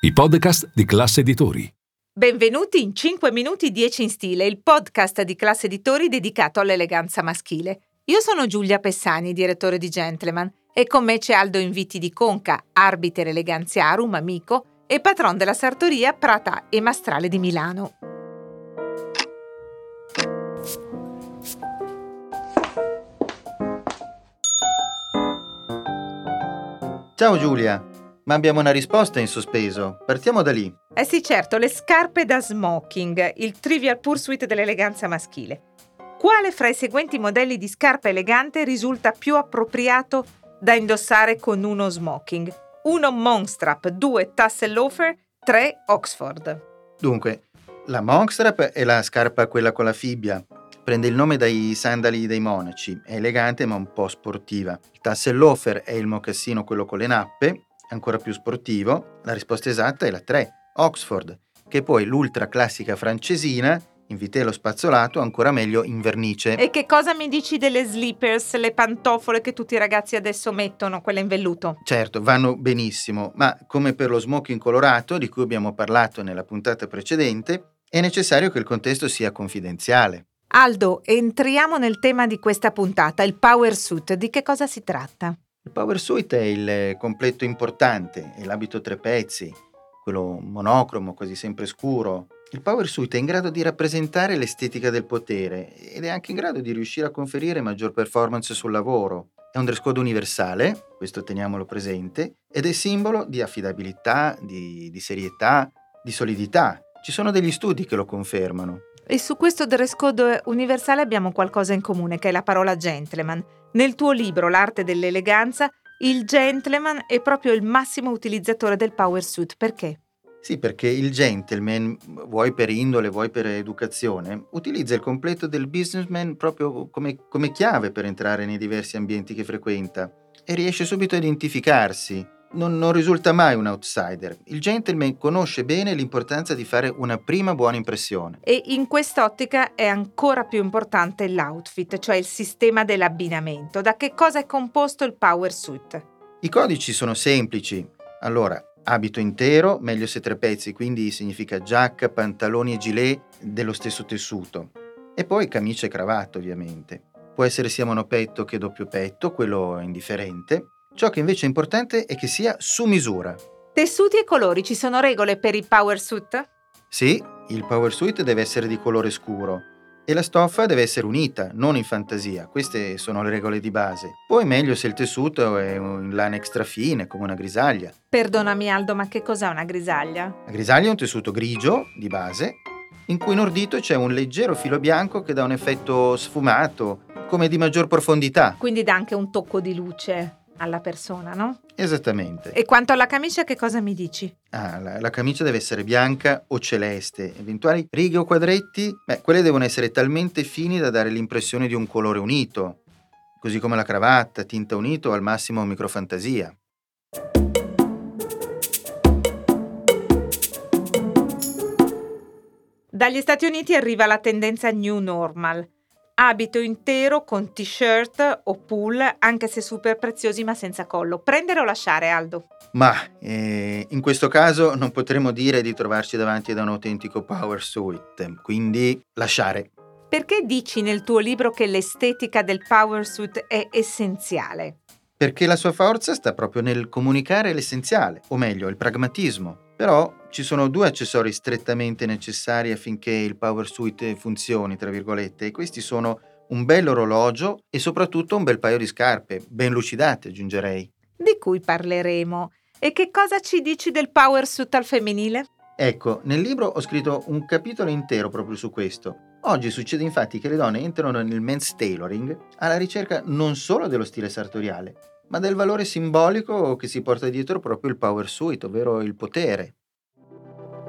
i podcast di classe editori. Benvenuti in 5 minuti 10 in stile, il podcast di classe editori dedicato all'eleganza maschile. Io sono Giulia Pessani, direttore di Gentleman, e con me c'è Aldo Inviti di Conca, arbiter eleganziarum, amico e patron della sartoria Prata e Mastrale di Milano. Ciao Giulia, ma abbiamo una risposta in sospeso. Partiamo da lì. Eh sì, certo, le scarpe da smoking, il trivial pursuit dell'eleganza maschile. Quale fra i seguenti modelli di scarpa elegante risulta più appropriato da indossare con uno smoking? 1 Monstrap, 2 Tassel Loafer, 3 Oxford. Dunque, la Monkstrap è la scarpa quella con la fibbia. Prende il nome dai sandali dei monaci. È elegante ma un po' sportiva. Il Tassel Loafer è il mocassino quello con le nappe, ancora più sportivo. La risposta esatta è la 3, Oxford, che è poi l'ultra classica francesina in vitello spazzolato, ancora meglio in vernice. E che cosa mi dici delle slippers, le pantofole che tutti i ragazzi adesso mettono, quelle in velluto? Certo, vanno benissimo, ma come per lo smoking colorato, di cui abbiamo parlato nella puntata precedente, è necessario che il contesto sia confidenziale. Aldo, entriamo nel tema di questa puntata, il power suit. Di che cosa si tratta? Il power suit è il completo importante, è l'abito tre pezzi, quello monocromo, quasi sempre scuro. Il power suit è in grado di rappresentare l'estetica del potere ed è anche in grado di riuscire a conferire maggior performance sul lavoro. È un dress code universale, questo teniamolo presente, ed è simbolo di affidabilità, di, di serietà, di solidità. Ci sono degli studi che lo confermano. E su questo dress code universale abbiamo qualcosa in comune, che è la parola gentleman. Nel tuo libro L'arte dell'eleganza, il gentleman è proprio il massimo utilizzatore del power suit. Perché? Sì, perché il gentleman, vuoi per indole, vuoi per educazione, utilizza il completo del businessman proprio come, come chiave per entrare nei diversi ambienti che frequenta e riesce subito a identificarsi, non, non, risulta mai un outsider. Il gentleman conosce bene l'importanza di fare una prima buona impressione. E in quest'ottica è ancora più importante l'outfit, cioè il sistema dell'abbinamento. Da che cosa è composto il power suit? I codici sono semplici. Allora, abito intero, meglio se tre pezzi, quindi significa giacca, pantaloni e gilet dello stesso tessuto. E poi camicia e cravatta, ovviamente. Può essere sia monopetto che doppio petto, quello è indifferente. Ciò che invece è importante è che sia su misura. Tessuti e colori, ci sono regole per il power suit? Sì, il power suit deve essere di colore scuro e la stoffa deve essere unita, non in fantasia. Queste sono le regole di base. Poi meglio se il tessuto è in lana extra fine, come una grisaglia. Perdonami Aldo, ma che cos'è una grisaglia? La grisaglia è un tessuto grigio, di base, in cui in ordito c'è un leggero filo bianco che dà un effetto sfumato, come di maggior profondità. Quindi dà anche un tocco di luce alla persona, no? Esattamente. E quanto alla camicia, che cosa mi dici? Ah, la, la, camicia deve essere bianca o celeste. Eventuali righe o quadretti, beh, quelle devono essere talmente fini da dare l'impressione di un colore unito, così come la cravatta, tinta unito o al massimo microfantasia. Dagli Stati Uniti arriva la tendenza New Normal abito intero con t-shirt o pull, anche se super preziosi ma senza collo. Prendere o lasciare, Aldo? Ma eh, in questo caso non potremo dire di trovarci davanti ad un autentico power suit, quindi lasciare. Perché dici nel tuo libro che l'estetica del power suit è essenziale? Perché la sua forza sta proprio nel comunicare l'essenziale, o meglio, il pragmatismo. Però ci sono due accessori strettamente necessari affinché il Power Suite funzioni, tra virgolette, e questi sono un bel orologio e soprattutto un bel paio di scarpe, ben lucidate, aggiungerei. Di cui parleremo. E che cosa ci dici del Power Suit al femminile? Ecco, nel libro ho scritto un capitolo intero proprio su questo. Oggi succede infatti che le donne entrano nel men's tailoring alla ricerca non solo dello stile sartoriale, ma del valore simbolico che si porta dietro proprio il power suite, ovvero il potere.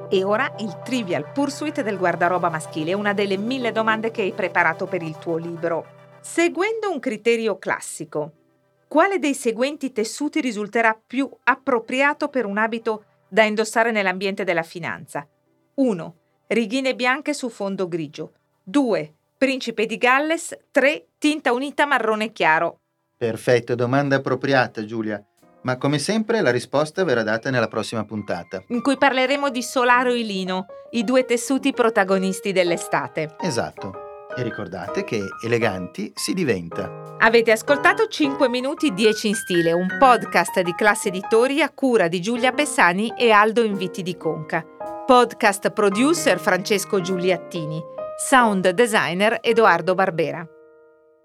E ora il Trivial Pursuit del guardaroba maschile, una delle mille domande che hai preparato per il tuo libro. Seguendo un criterio classico, quale dei seguenti tessuti risulterà più appropriato per un abito da indossare nell'ambiente della finanza? 1. Righine bianche su fondo grigio. 2. Principe di Galles. 3. Tinta unita marrone chiaro. Perfetto, domanda appropriata Giulia. Ma come sempre la risposta verrà data nella prossima puntata. In cui parleremo di Solaro e Lino, i due tessuti protagonisti dell'estate. Esatto. E ricordate che eleganti si diventa. Avete ascoltato 5 minuti 10 in stile, un podcast di classe editori a cura di Giulia Pessani e Aldo Inviti di Conca. Podcast producer Francesco Giuliattini. Sound designer Edoardo Barbera.